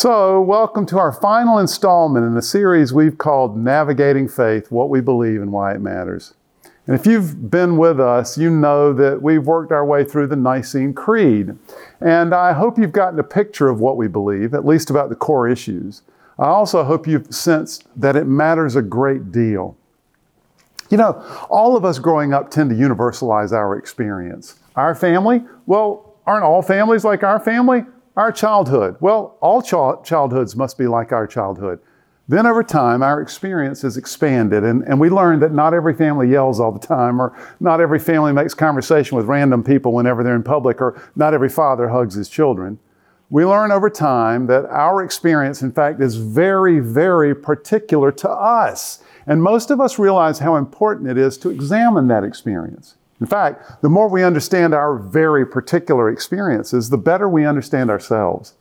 So, welcome to our final installment in the series we've called Navigating Faith What We Believe and Why It Matters. And if you've been with us, you know that we've worked our way through the Nicene Creed. And I hope you've gotten a picture of what we believe, at least about the core issues. I also hope you've sensed that it matters a great deal. You know, all of us growing up tend to universalize our experience. Our family, well, aren't all families like our family? Our childhood. Well, all ch- childhoods must be like our childhood. Then over time, our experience has expanded, and, and we learn that not every family yells all the time, or not every family makes conversation with random people whenever they're in public, or not every father hugs his children. We learn over time that our experience, in fact, is very, very particular to us. And most of us realize how important it is to examine that experience. In fact, the more we understand our very particular experiences, the better we understand ourselves.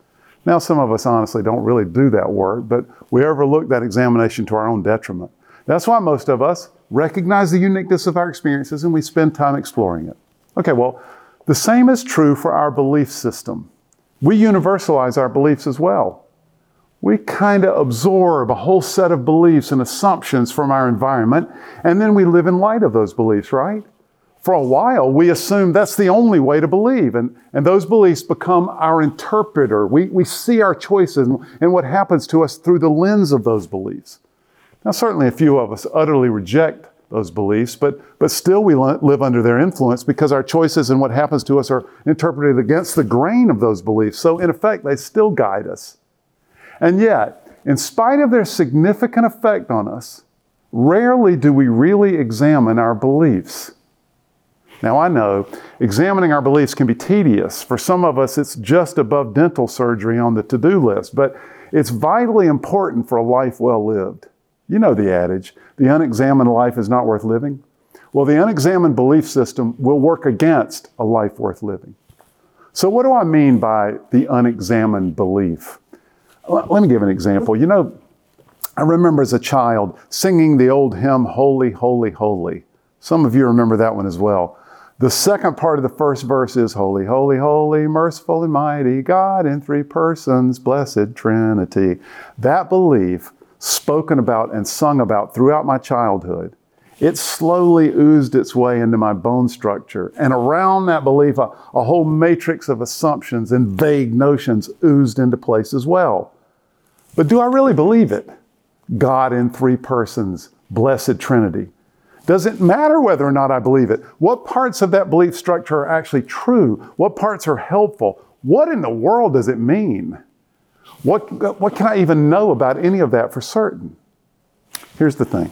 Now, some of us honestly don't really do that work, but we overlook that examination to our own detriment. That's why most of us recognize the uniqueness of our experiences and we spend time exploring it. Okay, well, the same is true for our belief system. We universalize our beliefs as well. We kind of absorb a whole set of beliefs and assumptions from our environment, and then we live in light of those beliefs, right? For a while, we assume that's the only way to believe. And, and those beliefs become our interpreter. We, we see our choices and, and what happens to us through the lens of those beliefs. Now, certainly a few of us utterly reject those beliefs, but, but still we live under their influence because our choices and what happens to us are interpreted against the grain of those beliefs. So, in effect, they still guide us. And yet, in spite of their significant effect on us, rarely do we really examine our beliefs. Now, I know examining our beliefs can be tedious. For some of us, it's just above dental surgery on the to do list, but it's vitally important for a life well lived. You know the adage the unexamined life is not worth living. Well, the unexamined belief system will work against a life worth living. So, what do I mean by the unexamined belief? Let me give an example. You know, I remember as a child singing the old hymn, Holy, Holy, Holy. Some of you remember that one as well. The second part of the first verse is Holy, Holy, Holy, merciful and mighty, God in three persons, blessed Trinity. That belief, spoken about and sung about throughout my childhood, it slowly oozed its way into my bone structure. And around that belief, a, a whole matrix of assumptions and vague notions oozed into place as well. But do I really believe it? God in three persons, blessed Trinity. Does it matter whether or not I believe it? What parts of that belief structure are actually true? What parts are helpful? What in the world does it mean? What, what can I even know about any of that for certain? Here's the thing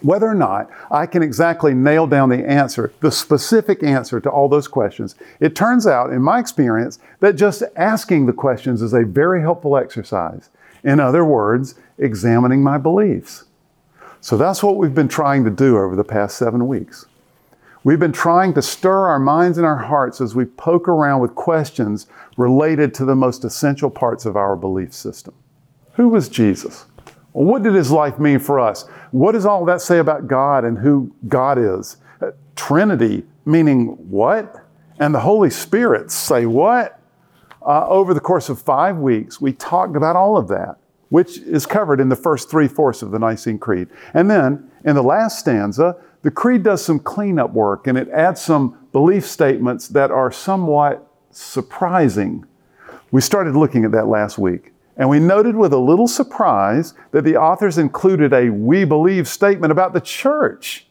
whether or not I can exactly nail down the answer, the specific answer to all those questions, it turns out, in my experience, that just asking the questions is a very helpful exercise. In other words, examining my beliefs. So that's what we've been trying to do over the past seven weeks. We've been trying to stir our minds and our hearts as we poke around with questions related to the most essential parts of our belief system. Who was Jesus? What did his life mean for us? What does all that say about God and who God is? Uh, Trinity, meaning what? And the Holy Spirit, say what? Uh, over the course of five weeks, we talked about all of that which is covered in the first three fourths of the Nicene Creed. And then in the last stanza, the Creed does some cleanup work and it adds some belief statements that are somewhat surprising. We started looking at that last week. And we noted with a little surprise that the authors included a we believe statement about the church.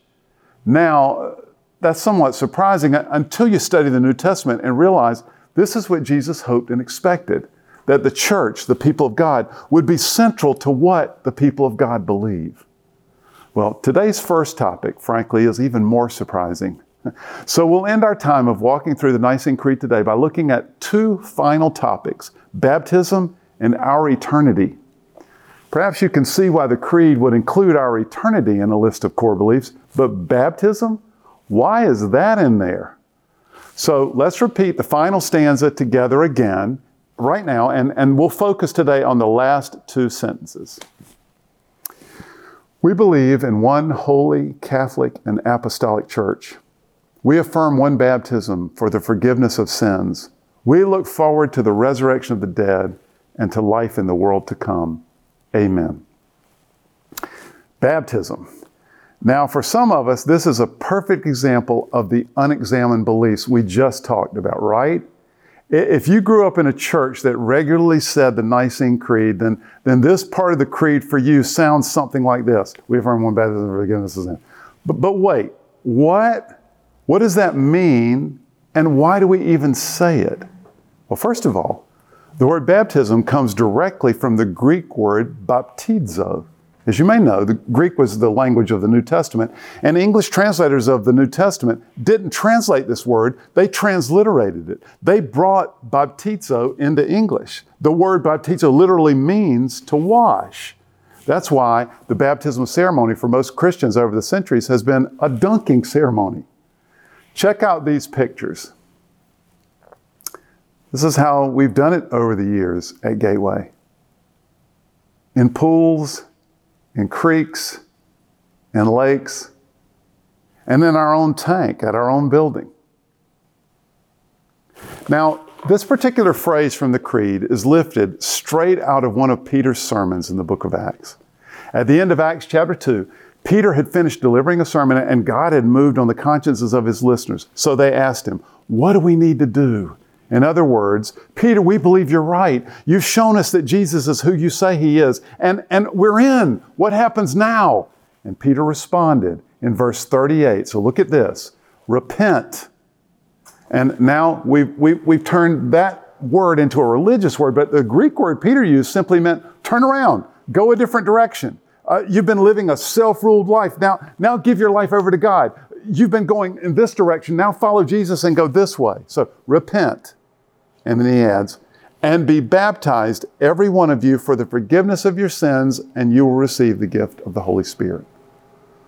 Now, that's somewhat surprising until you study the New Testament and realize this is what Jesus hoped and expected that the church, the people of God, would be central to what the people of God believe. Well, today's first topic, frankly, is even more surprising. So we'll end our time of walking through the Nicene Creed today by looking at two final topics baptism and our eternity. Perhaps you can see why the Creed would include our eternity in a list of core beliefs, but baptism? Why is that in there? So let's repeat the final stanza together again right now, and, and we'll focus today on the last two sentences. We believe in one holy, Catholic, and apostolic church. We affirm one baptism for the forgiveness of sins. We look forward to the resurrection of the dead and to life in the world to come. Amen. Baptism. Now, for some of us, this is a perfect example of the unexamined beliefs we just talked about, right? If you grew up in a church that regularly said the Nicene Creed, then, then this part of the creed for you sounds something like this. We've affirm one baptism for forgiveness of sin. But, but wait, what, what does that mean and why do we even say it? Well, first of all, the word baptism comes directly from the Greek word baptizo. As you may know, the Greek was the language of the New Testament, and English translators of the New Testament didn't translate this word, they transliterated it. They brought baptizo into English. The word baptizo literally means to wash. That's why the baptismal ceremony for most Christians over the centuries has been a dunking ceremony. Check out these pictures. This is how we've done it over the years at Gateway. In pools, in creeks, in lakes, and then our own tank at our own building. Now, this particular phrase from the Creed is lifted straight out of one of Peter's sermons in the book of Acts. At the end of Acts chapter 2, Peter had finished delivering a sermon and God had moved on the consciences of his listeners. So they asked him, What do we need to do? In other words, Peter, we believe you're right. You've shown us that Jesus is who you say he is, and, and we're in. What happens now? And Peter responded in verse 38. So look at this repent. And now we've, we've, we've turned that word into a religious word, but the Greek word Peter used simply meant turn around, go a different direction. Uh, you've been living a self ruled life. Now, now give your life over to God. You've been going in this direction. Now follow Jesus and go this way. So repent. And then he adds, and be baptized, every one of you, for the forgiveness of your sins, and you will receive the gift of the Holy Spirit.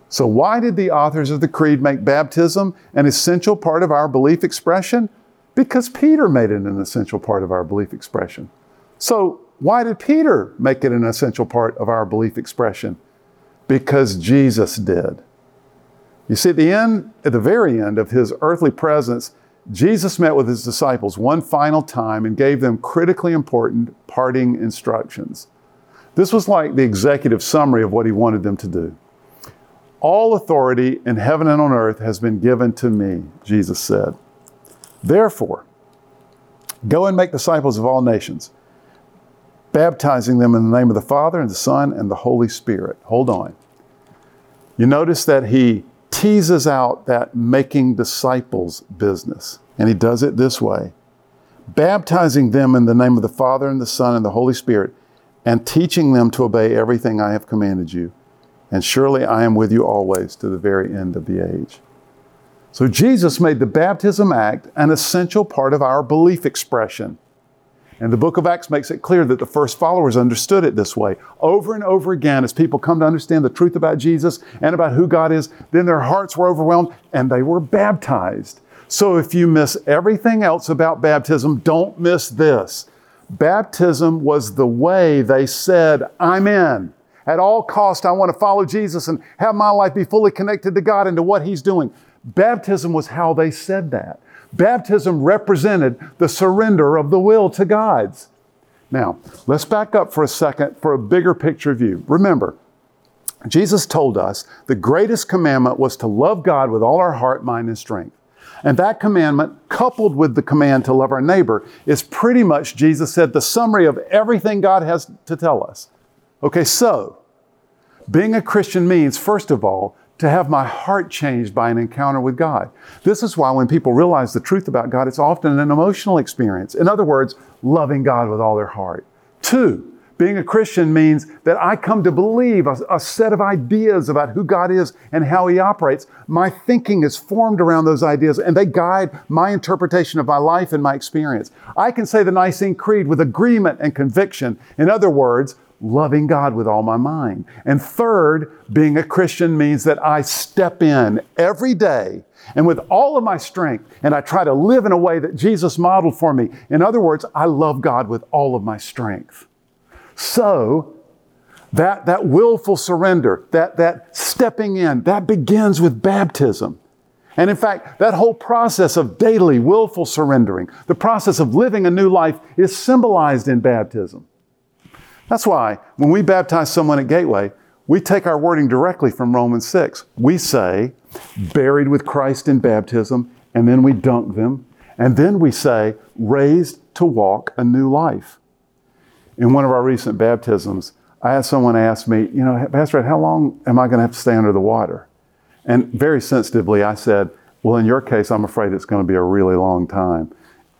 So, why did the authors of the Creed make baptism an essential part of our belief expression? Because Peter made it an essential part of our belief expression. So, why did Peter make it an essential part of our belief expression? Because Jesus did. You see, at the end, at the very end of his earthly presence, Jesus met with his disciples one final time and gave them critically important parting instructions. This was like the executive summary of what he wanted them to do. All authority in heaven and on earth has been given to me, Jesus said. Therefore, go and make disciples of all nations, baptizing them in the name of the Father and the Son and the Holy Spirit. Hold on. You notice that he teases out that making disciples business. And he does it this way baptizing them in the name of the Father and the Son and the Holy Spirit, and teaching them to obey everything I have commanded you. And surely I am with you always to the very end of the age. So Jesus made the baptism act an essential part of our belief expression. And the book of Acts makes it clear that the first followers understood it this way. Over and over again, as people come to understand the truth about Jesus and about who God is, then their hearts were overwhelmed and they were baptized. So if you miss everything else about baptism, don't miss this. Baptism was the way they said, I'm in. At all cost, I want to follow Jesus and have my life be fully connected to God and to what He's doing. Baptism was how they said that. Baptism represented the surrender of the will to God's. Now, let's back up for a second for a bigger picture view. Remember, Jesus told us the greatest commandment was to love God with all our heart, mind, and strength. And that commandment, coupled with the command to love our neighbor, is pretty much, Jesus said, the summary of everything God has to tell us. Okay, so being a Christian means, first of all, to have my heart changed by an encounter with God. This is why when people realize the truth about God, it's often an emotional experience. In other words, loving God with all their heart. Two, being a Christian means that I come to believe a, a, set of ideas about who God is and how He operates. My thinking is formed around those ideas and they guide my interpretation of my life and my experience. I can say the Nicene Creed with agreement and conviction. In other words, loving God with all my mind. And third, being a Christian means that I step in every day and with all of my strength and I try to live in a way that Jesus modeled for me. In other words, I love God with all of my strength. So, that, that willful surrender, that, that stepping in, that begins with baptism. And in fact, that whole process of daily willful surrendering, the process of living a new life, is symbolized in baptism. That's why when we baptize someone at Gateway, we take our wording directly from Romans 6. We say, buried with Christ in baptism, and then we dunk them. And then we say, raised to walk a new life. In one of our recent baptisms, I had someone ask me, you know, Pastor Ed, how long am I going to have to stay under the water? And very sensitively, I said, well, in your case, I'm afraid it's going to be a really long time.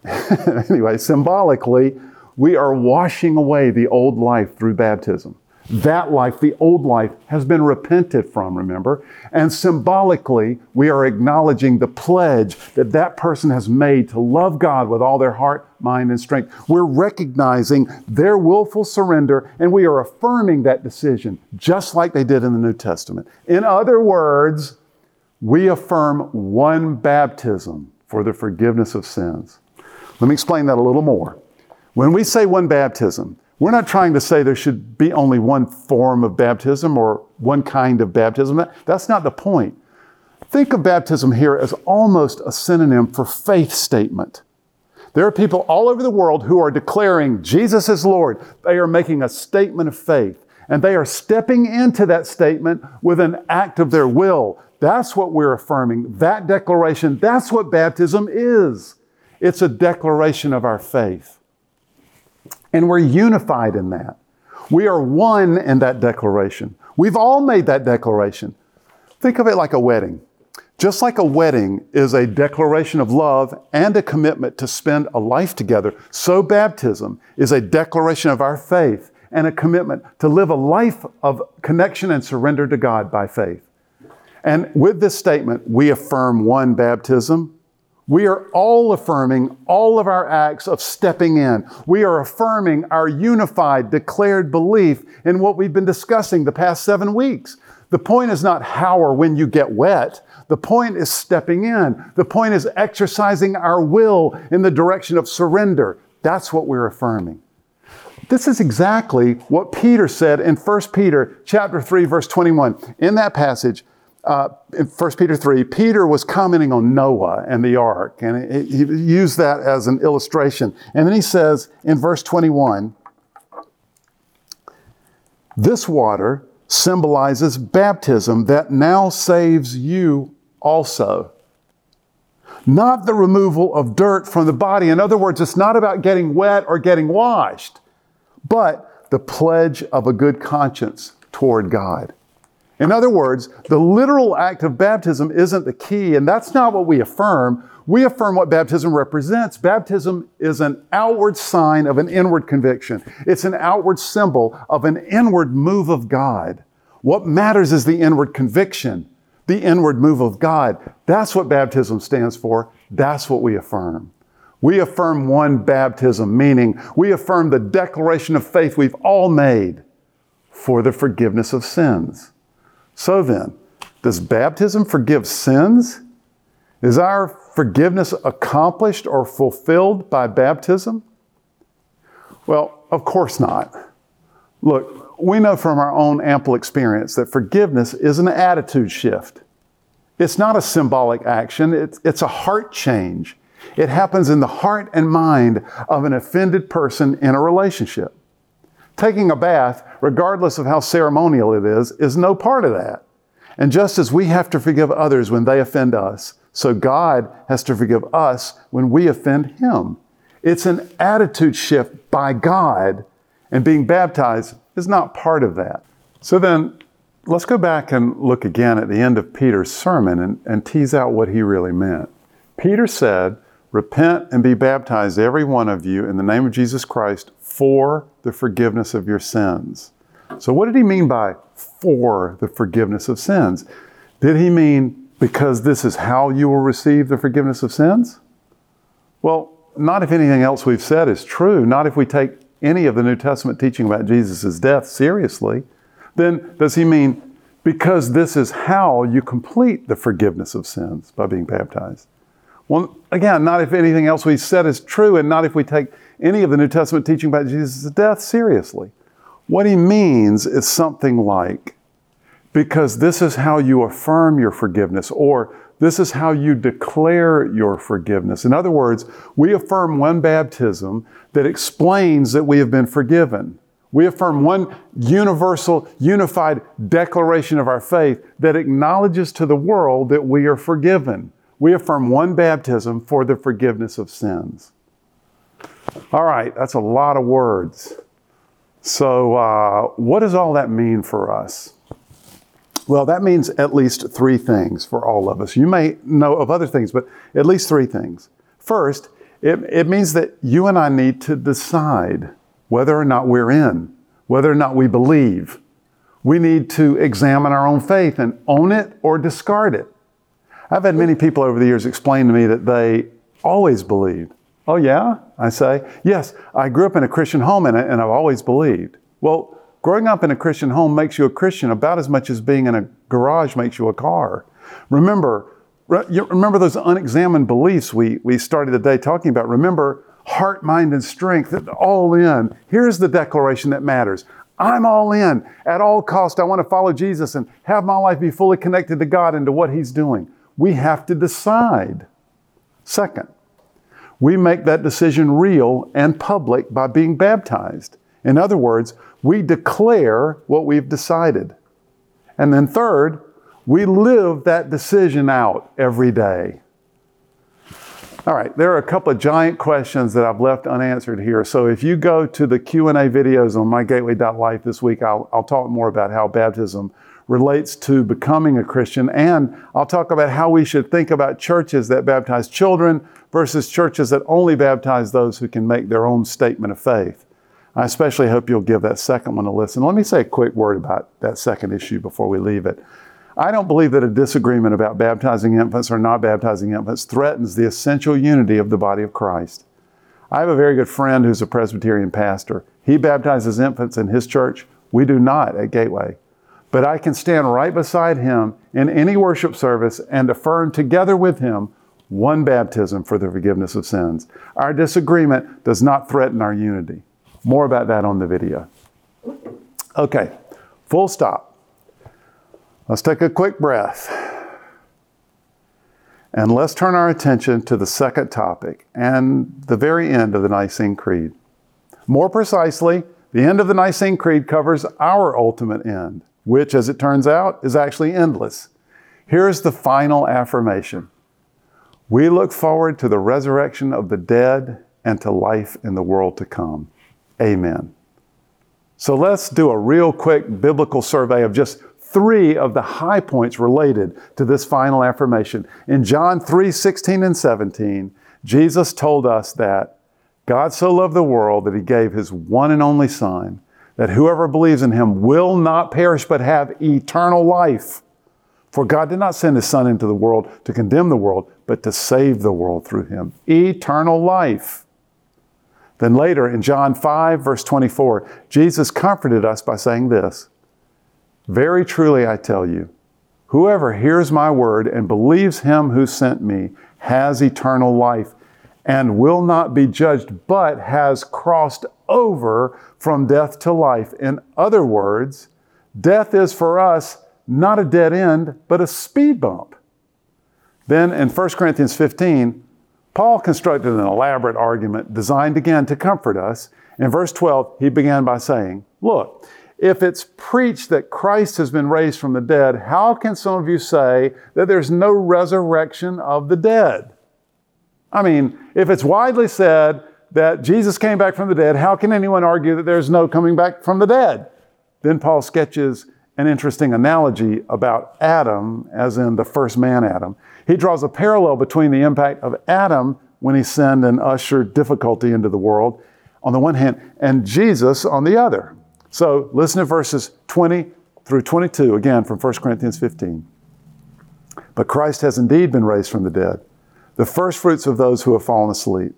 anyway, symbolically, we are washing away the old life through baptism. That life, the old life, has been repented from, remember? And symbolically, we are acknowledging the pledge that that person has made to love God with all their heart, mind, and strength. We're recognizing their willful surrender and we are affirming that decision, just like they did in the New Testament. In other words, we affirm one baptism for the forgiveness of sins. Let me explain that a little more. When we say one baptism, we're not trying to say there should be only one form of baptism or one kind of baptism. That's not the point. Think of baptism here as almost a synonym for faith statement. There are people all over the world who are declaring Jesus is Lord. They are making a statement of faith, and they are stepping into that statement with an act of their will. That's what we're affirming. That declaration, that's what baptism is. It's a declaration of our faith. And we're unified in that. We are one in that declaration. We've all made that declaration. Think of it like a wedding. Just like a wedding is a declaration of love and a commitment to spend a life together, so baptism is a declaration of our faith and a commitment to live a life of connection and surrender to God by faith. And with this statement, we affirm one baptism, we are all affirming all of our acts of stepping in. We are affirming our unified, declared belief in what we've been discussing the past seven weeks. The point is not how or when you get wet. The point is stepping in. The point is exercising our will in the direction of surrender. That's what we're affirming. This is exactly what Peter said in 1 Peter chapter 3 verse 21. In that passage, uh, in 1 Peter 3, Peter was commenting on Noah and the ark, and he used that as an illustration. And then he says in verse 21 this water symbolizes baptism that now saves you also. Not the removal of dirt from the body. In other words, it's not about getting wet or getting washed, but the pledge of a good conscience toward God. In other words, the literal act of baptism isn't the key, and that's not what we affirm. We affirm what baptism represents. Baptism is an outward sign of an inward conviction, it's an outward symbol of an inward move of God. What matters is the inward conviction, the inward move of God. That's what baptism stands for. That's what we affirm. We affirm one baptism, meaning we affirm the declaration of faith we've all made for the forgiveness of sins. So then, does baptism forgive sins? Is our forgiveness accomplished or fulfilled by baptism? Well, of course not. Look, we know from our own ample experience that forgiveness is an attitude shift. It's not a symbolic action, it's, it's a heart change. It happens in the heart and mind of an offended person in a relationship. Taking a bath, regardless of how ceremonial it is, is no part of that. And just as we have to forgive others when they offend us, so God has to forgive us when we offend Him. It's an attitude shift by God, and being baptized is not part of that. So then, let's go back and look again at the end of Peter's sermon and, and tease out what he really meant. Peter said, Repent and be baptized, every one of you, in the name of Jesus Christ for the forgiveness of your sins. So, what did he mean by for the forgiveness of sins? Did he mean because this is how you will receive the forgiveness of sins? Well, not if anything else we've said is true, not if we take any of the New Testament teaching about Jesus' death seriously. Then does he mean because this is how you complete the forgiveness of sins by being baptized? Well, again, not if anything else we said is true, and not if we take any of the New Testament teaching about Jesus' death seriously. What he means is something like, because this is how you affirm your forgiveness, or this is how you declare your forgiveness. In other words, we affirm one baptism that explains that we have been forgiven. We affirm one universal, unified declaration of our faith that acknowledges to the world that we are forgiven. We affirm one baptism for the forgiveness of sins. All right, that's a lot of words. So, uh, what does all that mean for us? Well, that means at least three things for all of us. You may know of other things, but at least three things. First, it, it means that you and I need to decide whether or not we're in, whether or not we believe. We need to examine our own faith and own it or discard it. I've had many people over the years explain to me that they always believed. Oh, yeah? I say, yes, I grew up in a Christian home and, and I've always believed. Well, growing up in a Christian home makes you a Christian about as much as being in a garage makes you a car. Remember, remember those unexamined beliefs we, we started the day talking about. Remember, heart, mind, and strength, all in. Here's the declaration that matters. I'm all in. At all cost, I want to follow Jesus and have my life be fully connected to God and to what He's doing. We have to decide. Second, we make that decision real and public by being baptized. In other words, we declare what we've decided. And then third, we live that decision out every day. All right, there are a couple of giant questions that I've left unanswered here. So if you go to the Q&A videos on mygateway.life this week, I'll, I'll talk more about how baptism relates to becoming a Christian, and I'll talk about how we should think about churches that baptize children versus churches that only baptize those who can make their own statement of faith. I especially hope you'll give that second one a listen. Let me say a quick word about that second issue before we leave it. I don't believe that a disagreement about baptizing infants or not baptizing infants threatens the essential unity of the body of Christ. I have a very good friend who's a Presbyterian pastor. He baptizes infants in his church. We do not at Gateway. But I can stand right beside him in any worship service and affirm together with him one baptism for the forgiveness of sins. Our disagreement does not threaten our unity. More about that on the video. Okay, full stop. Let's take a quick breath. And let's turn our attention to the second topic and the very end of the Nicene Creed. More precisely, the end of the Nicene Creed covers our ultimate end, which, as it turns out, is actually endless. Here's the final affirmation We look forward to the resurrection of the dead and to life in the world to come. Amen. So let's do a real quick biblical survey of just three of the high points related to this final affirmation. In John 3 16 and 17, Jesus told us that God so loved the world that he gave his one and only Son, that whoever believes in him will not perish but have eternal life. For God did not send his Son into the world to condemn the world, but to save the world through him. Eternal life. Then later in John 5, verse 24, Jesus comforted us by saying this very truly, I tell you, whoever hears my word and believes him who sent me has eternal life and will not be judged, but has crossed over from death to life. In other words, death is for us not a dead end, but a speed bump. Then in 1 Corinthians 15, Paul constructed an elaborate argument designed again to comfort us. In verse 12, he began by saying, Look, if it's preached that Christ has been raised from the dead, how can some of you say that there's no resurrection of the dead? I mean, if it's widely said that Jesus came back from the dead, how can anyone argue that there's no coming back from the dead? Then Paul sketches an interesting analogy about Adam, as in the first man Adam. He draws a parallel between the impact of Adam when he sinned and ushered difficulty into the world, on the one hand, and Jesus on the other. So listen to verses 20 through 22 again from 1 Corinthians 15. But Christ has indeed been raised from the dead, the firstfruits of those who have fallen asleep.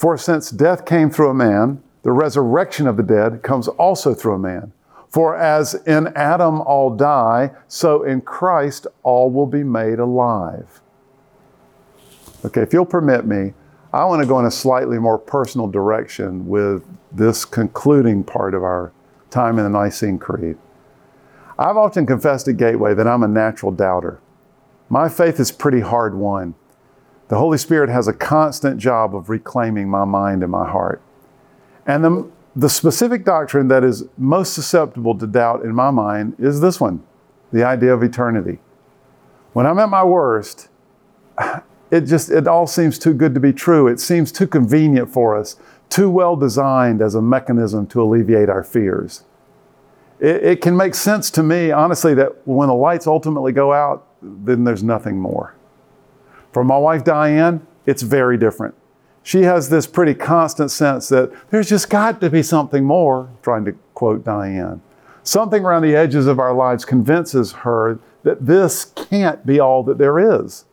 For since death came through a man, the resurrection of the dead comes also through a man. For as in Adam all die, so in Christ all will be made alive. Okay, if you'll permit me, I want to go in a slightly more personal direction with this concluding part of our time in the Nicene Creed. I've often confessed at Gateway that I'm a natural doubter. My faith is pretty hard won. The Holy Spirit has a constant job of reclaiming my mind and my heart. And the, the specific doctrine that is most susceptible to doubt in my mind is this one the idea of eternity. When I'm at my worst, it just it all seems too good to be true. It seems too convenient for us, too well designed as a mechanism to alleviate our fears. It, it can make sense to me, honestly, that when the lights ultimately go out, then there's nothing more. For my wife Diane, it's very different. She has this pretty constant sense that there's just got to be something more, trying to quote Diane. Something around the edges of our lives convinces her that this can't be all that there is.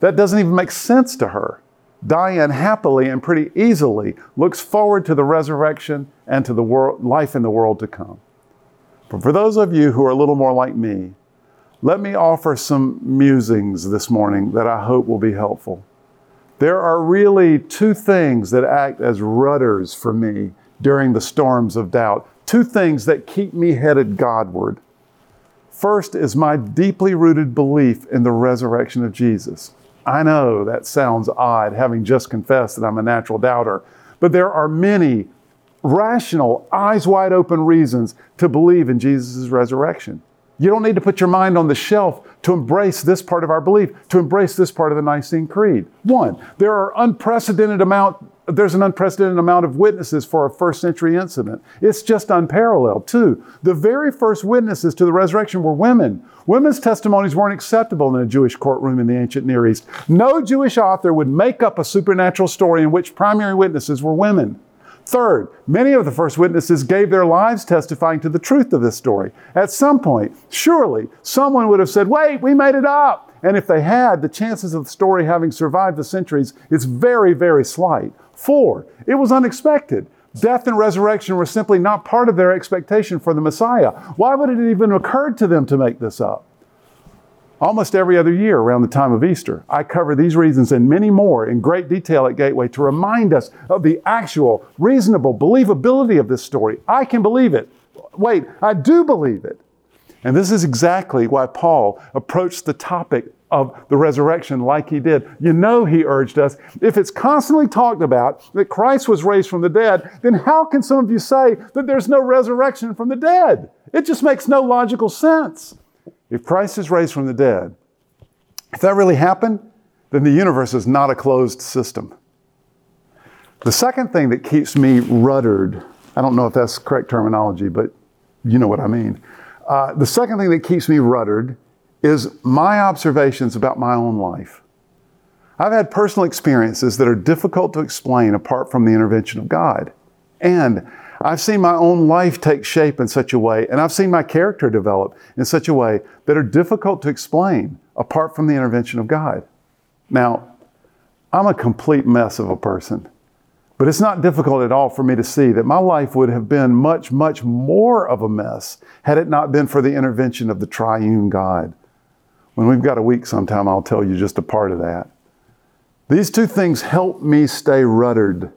That doesn't even make sense to her. Diane happily and pretty easily looks forward to the resurrection and to the world, life in the world to come. But for those of you who are a little more like me, let me offer some musings this morning that I hope will be helpful. There are really two things that act as rudders for me during the storms of doubt, two things that keep me headed Godward. First is my deeply rooted belief in the resurrection of Jesus. I know that sounds odd, having just confessed that I'm a natural doubter, but there are many rational, eyes wide open reasons to believe in Jesus' resurrection. You don't need to put your mind on the shelf to embrace this part of our belief, to embrace this part of the Nicene Creed. One, there are unprecedented amount there's an unprecedented amount of witnesses for a first century incident. It's just unparalleled. Two, the very first witnesses to the resurrection were women. Women's testimonies weren't acceptable in a Jewish courtroom in the ancient Near East. No Jewish author would make up a supernatural story in which primary witnesses were women. Third, many of the first witnesses gave their lives testifying to the truth of this story. At some point, surely someone would have said, Wait, we made it up. And if they had, the chances of the story having survived the centuries is very, very slight. Four, it was unexpected. Death and resurrection were simply not part of their expectation for the Messiah. Why would it even occur to them to make this up? Almost every other year around the time of Easter, I cover these reasons and many more in great detail at Gateway to remind us of the actual, reasonable believability of this story. I can believe it. Wait, I do believe it. And this is exactly why Paul approached the topic of the resurrection like he did. You know, he urged us, if it's constantly talked about that Christ was raised from the dead, then how can some of you say that there's no resurrection from the dead? It just makes no logical sense. If Christ is raised from the dead, if that really happened, then the universe is not a closed system. The second thing that keeps me ruddered, I don't know if that's correct terminology, but you know what I mean. Uh, the second thing that keeps me ruddered is my observations about my own life. I've had personal experiences that are difficult to explain apart from the intervention of God. And I've seen my own life take shape in such a way, and I've seen my character develop in such a way that are difficult to explain apart from the intervention of God. Now, I'm a complete mess of a person, but it's not difficult at all for me to see that my life would have been much, much more of a mess had it not been for the intervention of the triune God. When we've got a week sometime, I'll tell you just a part of that. These two things help me stay ruddered.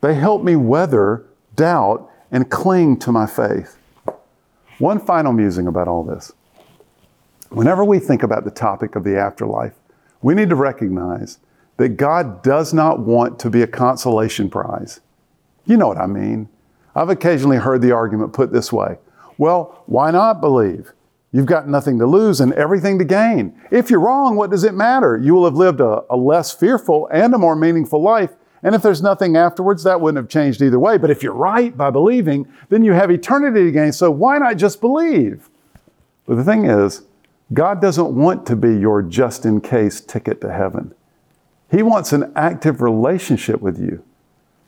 They help me weather doubt, and cling to my faith. One final musing about all this. Whenever we think about the topic of the afterlife, we need to recognize that God does not want to be a consolation prize. You know what I mean. I've occasionally heard the argument put this way well, why not believe? You've got nothing to lose and everything to gain. If you're wrong, what does it matter? You will have lived a, a less fearful and a more meaningful life and if there's nothing afterwards, that wouldn't have changed either way. But if you're right by believing, then you have eternity to gain. So why not just believe? But the thing is, God doesn't want to be your just in case ticket to heaven. He wants an active relationship with you.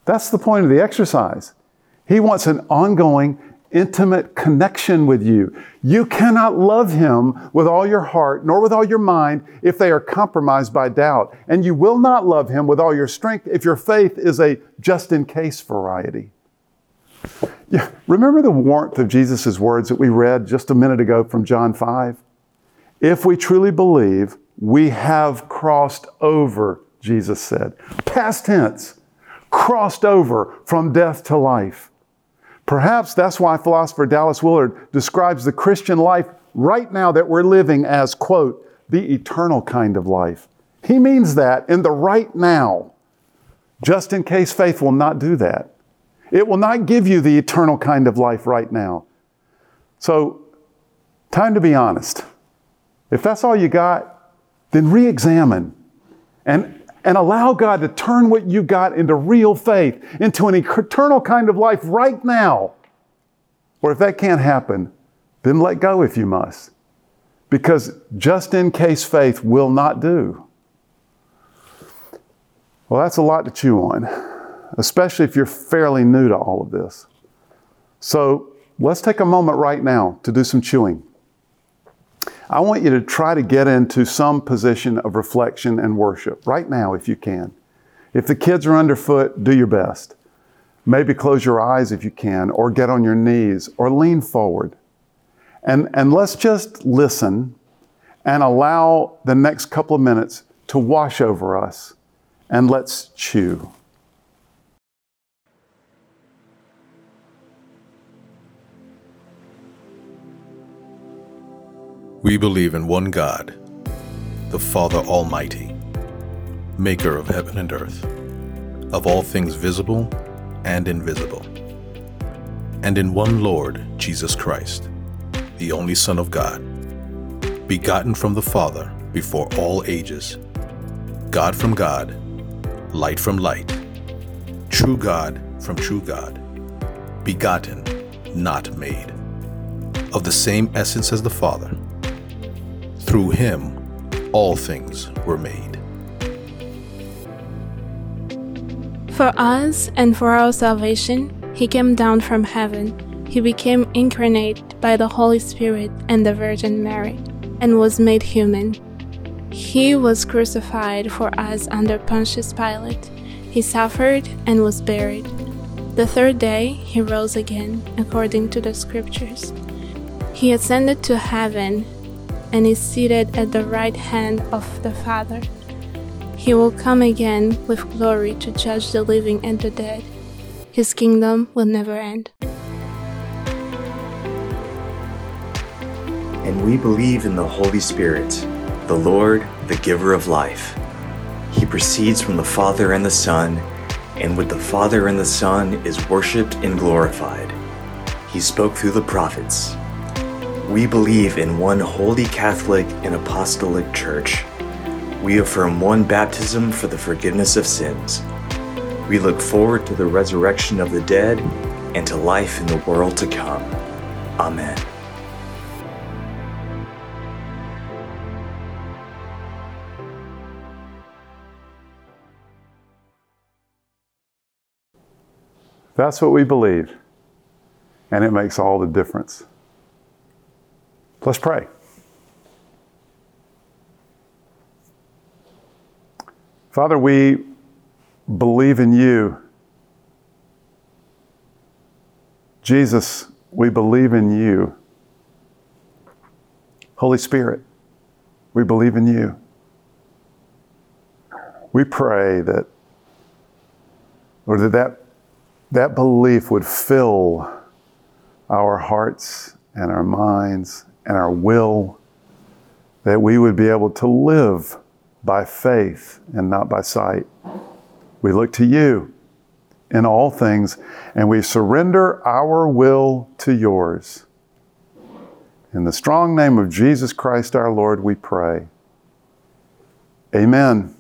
That's the point of the exercise. He wants an ongoing intimate connection with you. You cannot love Him with all your heart, nor with all your mind, if they are compromised by doubt. And you will not love Him with all your strength if your faith is a just in case variety. Yeah, remember the warmth of Jesus' words that we read just a minute ago from John 5? If we truly believe, we have crossed over, Jesus said. Past tense, crossed over from death to life. Perhaps that's why philosopher Dallas Willard describes the Christian life right now that we're living as, quote, the eternal kind of life. He means that in the right now. Just in case faith will not do that. It will not give you the eternal kind of life right now. So, time to be honest. If that's all you got, then re examine and, and allow God to turn what you got into real faith, into an eternal kind of life right now. Or if that can't happen, then let go if you must. Because just in case faith will not do. Well, that's a lot to chew on, especially if you're fairly new to all of this. So let's take a moment right now to do some chewing. I want you to try to get into some position of reflection and worship right now if you can. If the kids are underfoot, do your best. Maybe close your eyes if you can, or get on your knees, or lean forward. And, and let's just listen and allow the next couple of minutes to wash over us and let's chew. We believe in one God, the Father Almighty, maker of heaven and earth, of all things visible and invisible, and in one Lord, Jesus Christ, the only Son of God, begotten from the Father before all ages, God from God light from light, true God from true God, begotten, not made, of the same essence as the Father. Through him, all things were made. For us and for our salvation, he came down from heaven. He became incarnate by the Holy Spirit and the Virgin Mary, and was made human he was crucified for us under Pontius Pilate. He suffered and was buried. The third day he rose again, according to the Scriptures. He ascended to heaven and is seated at the right hand of the Father. He will come again with glory to judge the living and the dead. His kingdom will never end. And we believe in the Holy Spirit the Lord, the giver of life. He proceeds from the Father and the Son, and with the Father and the Son is worshiped and glorified. He spoke through the prophets. We believe in one holy Catholic and Apostolic Church. We affirm one baptism for the forgiveness of sins. We look forward to the resurrection of the dead and to life in the world to come. Amen. That's what we believe. And it makes all the difference. Let's pray. Father, we believe in you. Jesus, we believe in you. Holy Spirit, we believe in you. We pray that, or that that that belief would fill our hearts and our minds and our will, that we would be able to live by faith and not by sight. We look to you in all things and we surrender our will to yours. In the strong name of Jesus Christ our Lord, we pray. Amen.